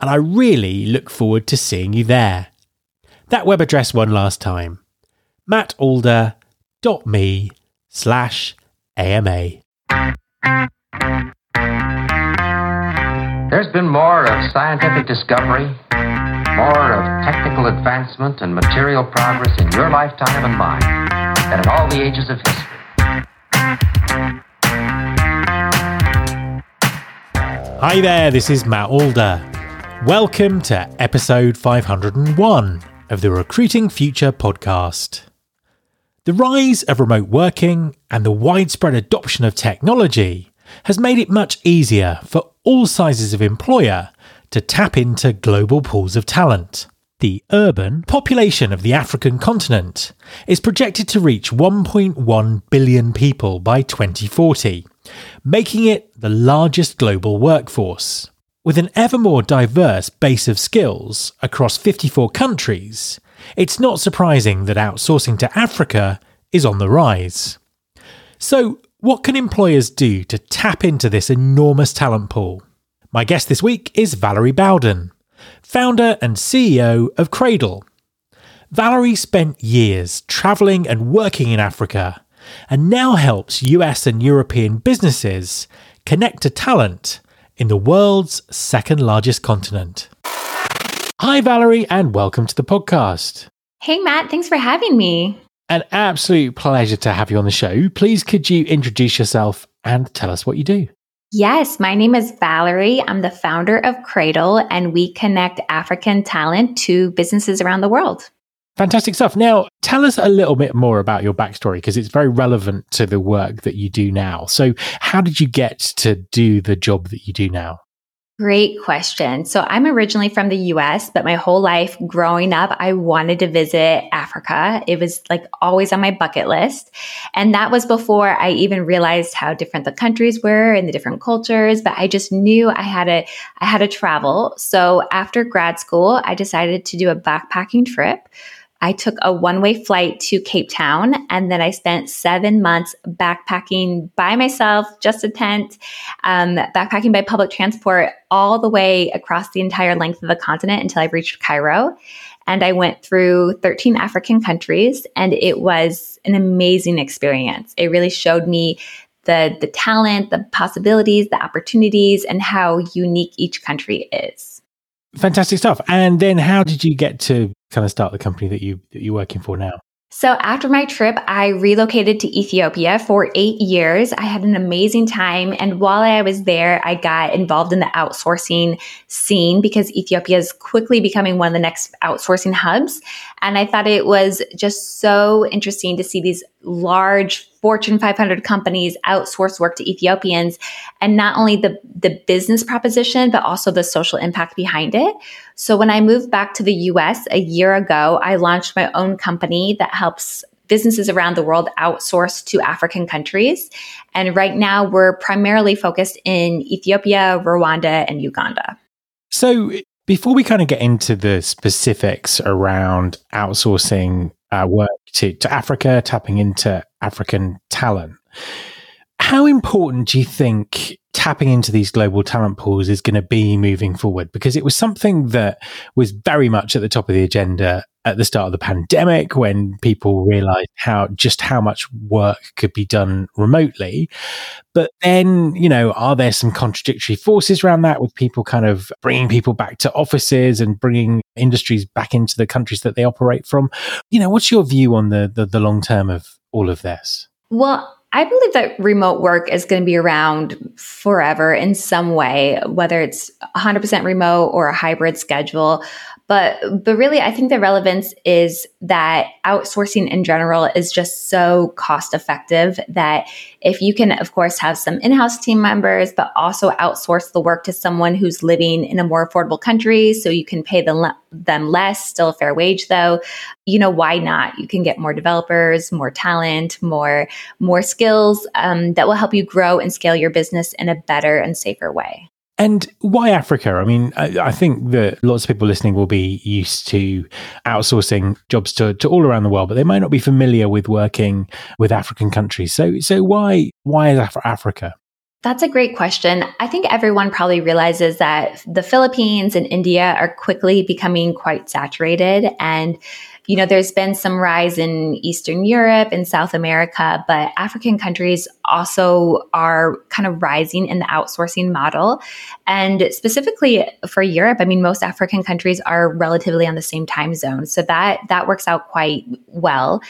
and I really look forward to seeing you there. That web address one last time mattalder.me slash AMA. There's been more of scientific discovery, more of technical advancement and material progress in your lifetime and mine than in all the ages of history. Hi there, this is Matt Alder. Welcome to episode 501 of the Recruiting Future podcast. The rise of remote working and the widespread adoption of technology has made it much easier for all sizes of employer to tap into global pools of talent. The urban population of the African continent is projected to reach 1.1 billion people by 2040, making it the largest global workforce. With an ever more diverse base of skills across 54 countries, it's not surprising that outsourcing to Africa is on the rise. So, what can employers do to tap into this enormous talent pool? My guest this week is Valerie Bowden, founder and CEO of Cradle. Valerie spent years travelling and working in Africa and now helps US and European businesses connect to talent in the world's second largest continent. Hi, Valerie, and welcome to the podcast. Hey, Matt, thanks for having me. An absolute pleasure to have you on the show. Please, could you introduce yourself and tell us what you do? Yes, my name is Valerie. I'm the founder of Cradle, and we connect African talent to businesses around the world. Fantastic stuff. Now, tell us a little bit more about your backstory because it's very relevant to the work that you do now. So, how did you get to do the job that you do now? Great question. So, I'm originally from the US, but my whole life growing up, I wanted to visit Africa. It was like always on my bucket list. And that was before I even realized how different the countries were and the different cultures, but I just knew I had to I had to travel. So, after grad school, I decided to do a backpacking trip I took a one way flight to Cape Town and then I spent seven months backpacking by myself, just a tent, um, backpacking by public transport all the way across the entire length of the continent until I reached Cairo. And I went through 13 African countries and it was an amazing experience. It really showed me the, the talent, the possibilities, the opportunities, and how unique each country is. Fantastic stuff. And then how did you get to kind of start the company that you that you're working for now? So after my trip, I relocated to Ethiopia for eight years. I had an amazing time. And while I was there, I got involved in the outsourcing scene because Ethiopia is quickly becoming one of the next outsourcing hubs. And I thought it was just so interesting to see these large Fortune 500 companies outsource work to Ethiopians and not only the, the business proposition, but also the social impact behind it. So when I moved back to the US a year ago, I launched my own company that helps businesses around the world outsource to African countries. And right now we're primarily focused in Ethiopia, Rwanda, and Uganda. So before we kind of get into the specifics around outsourcing uh, work to, to Africa, tapping into African talent. How important do you think tapping into these global talent pools is going to be moving forward? Because it was something that was very much at the top of the agenda at the start of the pandemic when people realized how just how much work could be done remotely. But then, you know, are there some contradictory forces around that with people kind of bringing people back to offices and bringing industries back into the countries that they operate from? You know, what's your view on the, the, the long term of all of this? Well, I believe that remote work is going to be around forever in some way, whether it's 100% remote or a hybrid schedule. But but really I think the relevance is that outsourcing in general is just so cost effective that if you can of course have some in-house team members but also outsource the work to someone who's living in a more affordable country so you can pay them them less, still a fair wage though, you know why not? You can get more developers, more talent, more more skills um, that will help you grow and scale your business in a better and safer way. And why Africa? I mean, I, I, think that lots of people listening will be used to outsourcing jobs to, to all around the world, but they might not be familiar with working with African countries. So, so why why is Af- Africa? That's a great question. I think everyone probably realizes that the Philippines and India are quickly becoming quite saturated and you know, there's been some rise in Eastern Europe and South America, but African countries also are kind of rising in the outsourcing model. And specifically for Europe, I mean, most African countries are relatively on the same time zone. So that, that works out quite well.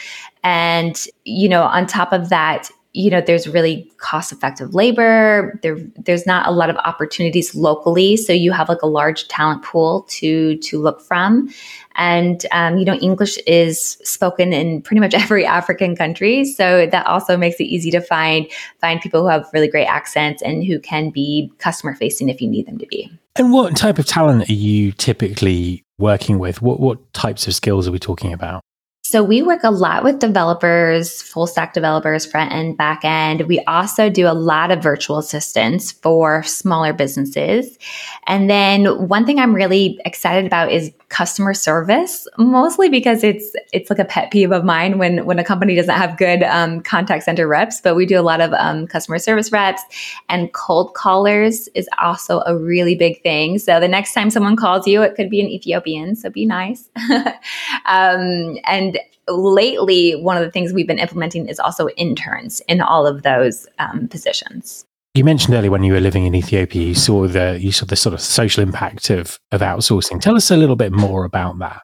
And, you know, on top of that, you know there's really cost effective labor. There there's not a lot of opportunities locally so you have like a large talent pool to to look from. And um, you know english is spoken in pretty much every african country so that also makes it easy to find find people who have really great accents and who can be customer facing if you need them to be. And what type of talent are you typically working with? What what types of skills are we talking about so we work a lot with developers, full stack developers, front end, back end. We also do a lot of virtual assistants for smaller businesses. And then one thing I'm really excited about is customer service, mostly because it's it's like a pet peeve of mine when when a company doesn't have good um, contact center reps. But we do a lot of um, customer service reps, and cold callers is also a really big thing. So the next time someone calls you, it could be an Ethiopian, so be nice. um, and lately, one of the things we've been implementing is also interns in all of those um, positions. You mentioned earlier when you were living in Ethiopia, you saw the you saw the sort of social impact of of outsourcing. Tell us a little bit more about that.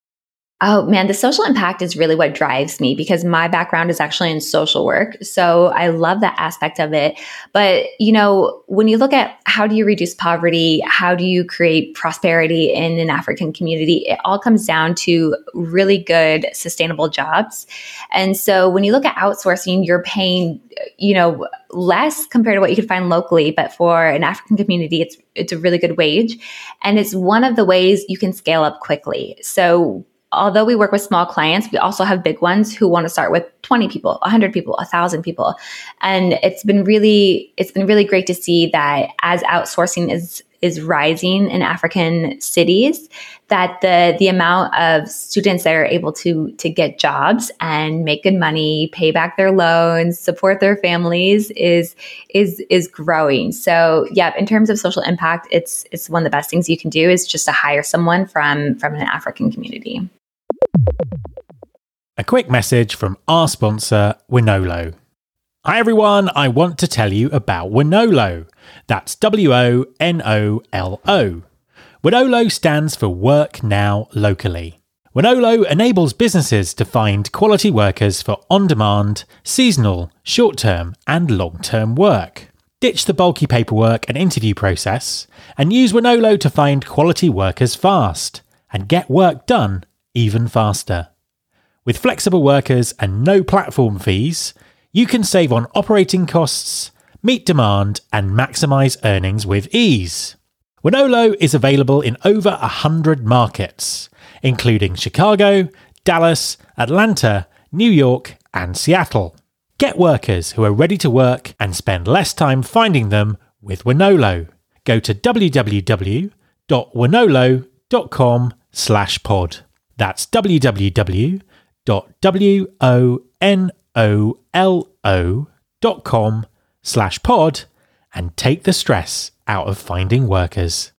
Oh man, the social impact is really what drives me because my background is actually in social work. So I love that aspect of it. But, you know, when you look at how do you reduce poverty, how do you create prosperity in an African community, it all comes down to really good, sustainable jobs. And so when you look at outsourcing, you're paying, you know, less compared to what you could find locally, but for an African community, it's it's a really good wage. And it's one of the ways you can scale up quickly. So although we work with small clients, we also have big ones who want to start with 20 people, 100 people, 1000 people. And it's been really it's been really great to see that as outsourcing is is rising in African cities, that the the amount of students that are able to to get jobs and make good money, pay back their loans, support their families is is is growing. So yeah, in terms of social impact, it's it's one of the best things you can do is just to hire someone from from an African community. A quick message from our sponsor, Wonolo. Hi everyone, I want to tell you about Wonolo. That's W O N O L O. Wonolo stands for Work Now Locally. Wonolo enables businesses to find quality workers for on demand, seasonal, short term, and long term work. Ditch the bulky paperwork and interview process and use Wonolo to find quality workers fast and get work done even faster. With flexible workers and no platform fees, you can save on operating costs, meet demand, and maximize earnings with ease. Wonolo is available in over 100 markets, including Chicago, Dallas, Atlanta, New York, and Seattle. Get workers who are ready to work and spend less time finding them with Wonolo. Go to www.wonolo.com slash pod. That's www www.wonolo.com slash pod and take the stress out of finding workers.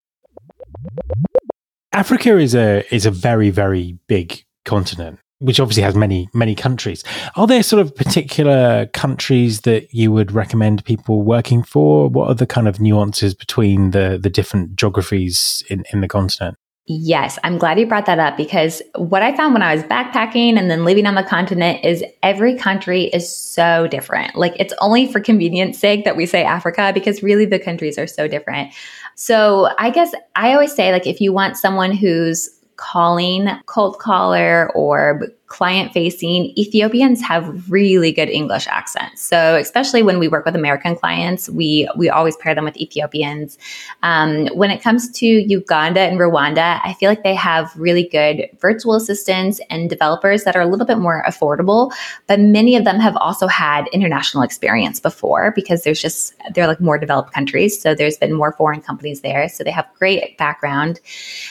Africa is a is a very very big continent which obviously has many many countries. Are there sort of particular countries that you would recommend people working for? What are the kind of nuances between the the different geographies in, in the continent? Yes, I'm glad you brought that up because what I found when I was backpacking and then living on the continent is every country is so different. Like it's only for convenience sake that we say Africa because really the countries are so different. So I guess I always say like if you want someone who's calling cold caller or client facing, Ethiopians have really good English accents. So especially when we work with American clients, we we always pair them with Ethiopians. Um, when it comes to Uganda and Rwanda, I feel like they have really good virtual assistants and developers that are a little bit more affordable. But many of them have also had international experience before because there's just they're like more developed countries. So there's been more foreign companies there. So they have great background.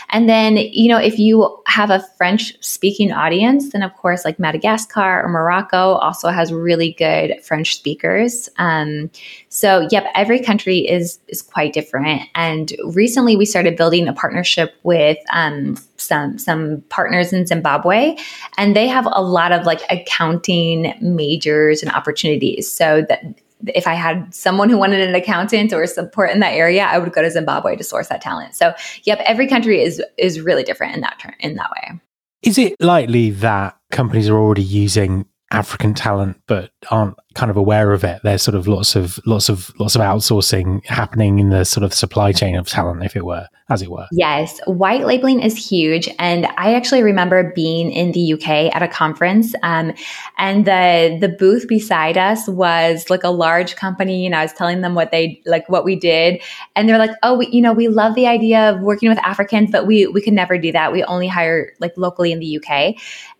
And then you know if you have a French speaking audience, then of of course, like Madagascar or Morocco also has really good French speakers. Um, so, yep, every country is is quite different. And recently, we started building a partnership with um, some some partners in Zimbabwe, and they have a lot of like accounting majors and opportunities. So that if I had someone who wanted an accountant or support in that area, I would go to Zimbabwe to source that talent. So, yep, every country is is really different in that in that way. Is it likely that companies are already using African talent but aren't kind of aware of it? There's sort of lots of lots of lots of outsourcing happening in the sort of supply chain of talent, if it were as it were. Yes, white labeling is huge. And I actually remember being in the UK at a conference, um, and the the booth beside us was like a large company, and I was telling them what they like what we did, and they're like, "Oh, we, you know, we love the idea of working with Africans, but we we could never do that. We only hire like locally in the UK."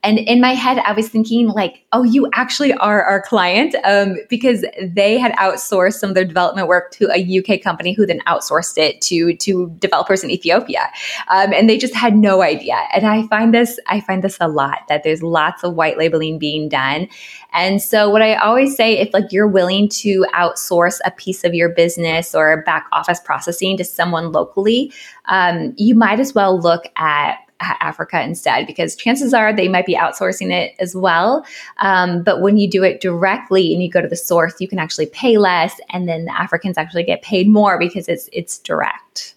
And in my head, I was thinking like, "Oh, you actually are our client," um, because they had outsourced some of their development work to a UK company, who then outsourced it to to developers in Ethiopia. Um, and they just had no idea. And I find this, I find this a lot that there's lots of white labeling being done. And so what I always say, if like you're willing to outsource a piece of your business or back office processing to someone locally, um, you might as well look at Africa instead, because chances are they might be outsourcing it as well. Um, but when you do it directly and you go to the source, you can actually pay less, and then the Africans actually get paid more because it's it's direct.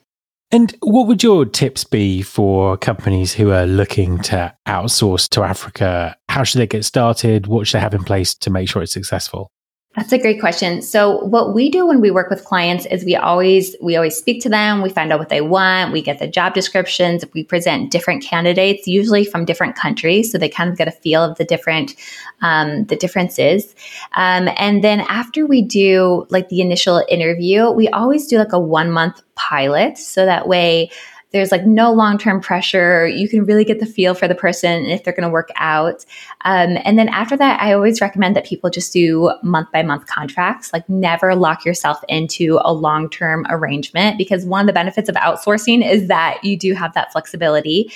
And what would your tips be for companies who are looking to outsource to Africa? How should they get started? What should they have in place to make sure it's successful? That's a great question. So what we do when we work with clients is we always we always speak to them, we find out what they want, we get the job descriptions, we present different candidates, usually from different countries, so they kind of get a feel of the different um, the differences. Um, and then after we do like the initial interview, we always do like a one month pilot, so that way there's like no long term pressure. You can really get the feel for the person if they're going to work out. Um, and then after that, I always recommend that people just do month by month contracts. Like never lock yourself into a long term arrangement because one of the benefits of outsourcing is that you do have that flexibility.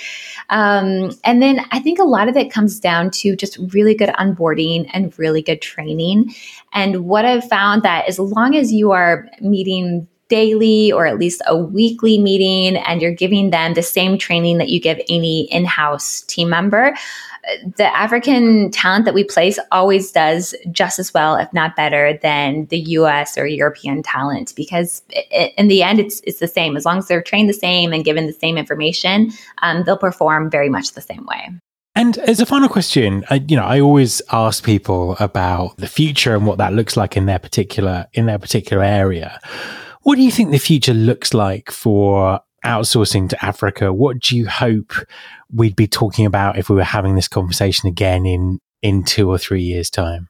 Um, and then I think a lot of it comes down to just really good onboarding and really good training. And what I've found that as long as you are meeting daily or at least a weekly meeting and you're giving them the same training that you give any in house team member, the African talent that we place always does just as well, if not better, than the US or European talent because in the end, it's, it's the same. As long as they're trained the same and given the same information, um, they'll perform very much the same way. And as a final question, I, you know, I always ask people about the future and what that looks like in their particular in their particular area. What do you think the future looks like for outsourcing to Africa? What do you hope we'd be talking about if we were having this conversation again in in two or three years' time?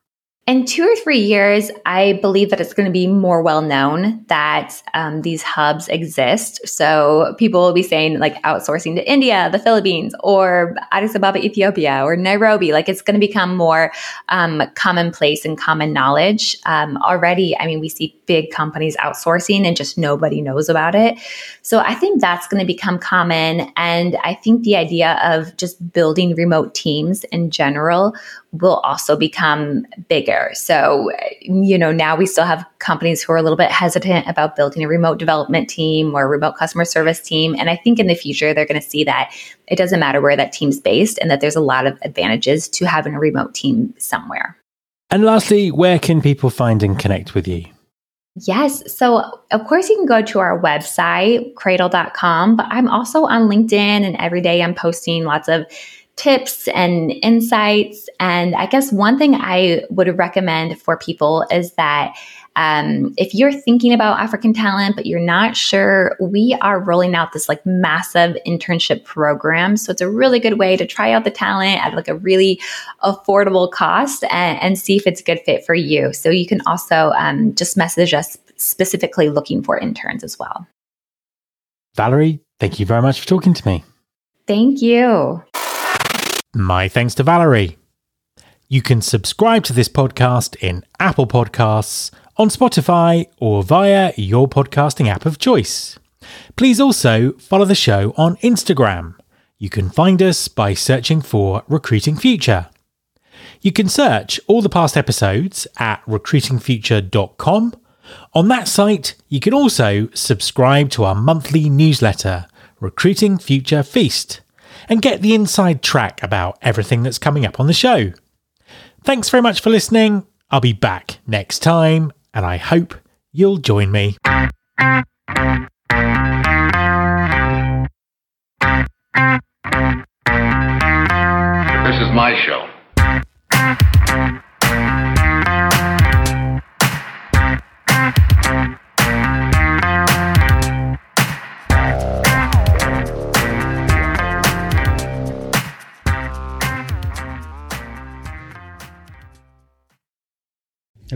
In two or three years, I believe that it's going to be more well known that um, these hubs exist. So people will be saying like outsourcing to India, the Philippines, or Addis Ababa, Ethiopia, or Nairobi. Like it's going to become more um, commonplace and common knowledge. Um, already, I mean, we see big companies outsourcing and just nobody knows about it. So I think that's going to become common. And I think the idea of just building remote teams in general will also become bigger. So, you know, now we still have companies who are a little bit hesitant about building a remote development team or a remote customer service team. And I think in the future, they're going to see that it doesn't matter where that team's based and that there's a lot of advantages to having a remote team somewhere. And lastly, where can people find and connect with you? Yes. So, of course, you can go to our website, cradle.com, but I'm also on LinkedIn and every day I'm posting lots of tips and insights. And I guess one thing I would recommend for people is that um, if you're thinking about African talent, but you're not sure, we are rolling out this like massive internship program. So it's a really good way to try out the talent at like a really affordable cost and, and see if it's a good fit for you. So you can also um, just message us specifically looking for interns as well. Valerie, thank you very much for talking to me. Thank you. My thanks to Valerie. You can subscribe to this podcast in Apple Podcasts, on Spotify, or via your podcasting app of choice. Please also follow the show on Instagram. You can find us by searching for Recruiting Future. You can search all the past episodes at recruitingfuture.com. On that site, you can also subscribe to our monthly newsletter, Recruiting Future Feast and get the inside track about everything that's coming up on the show. Thanks very much for listening. I'll be back next time, and I hope you'll join me. This is my show.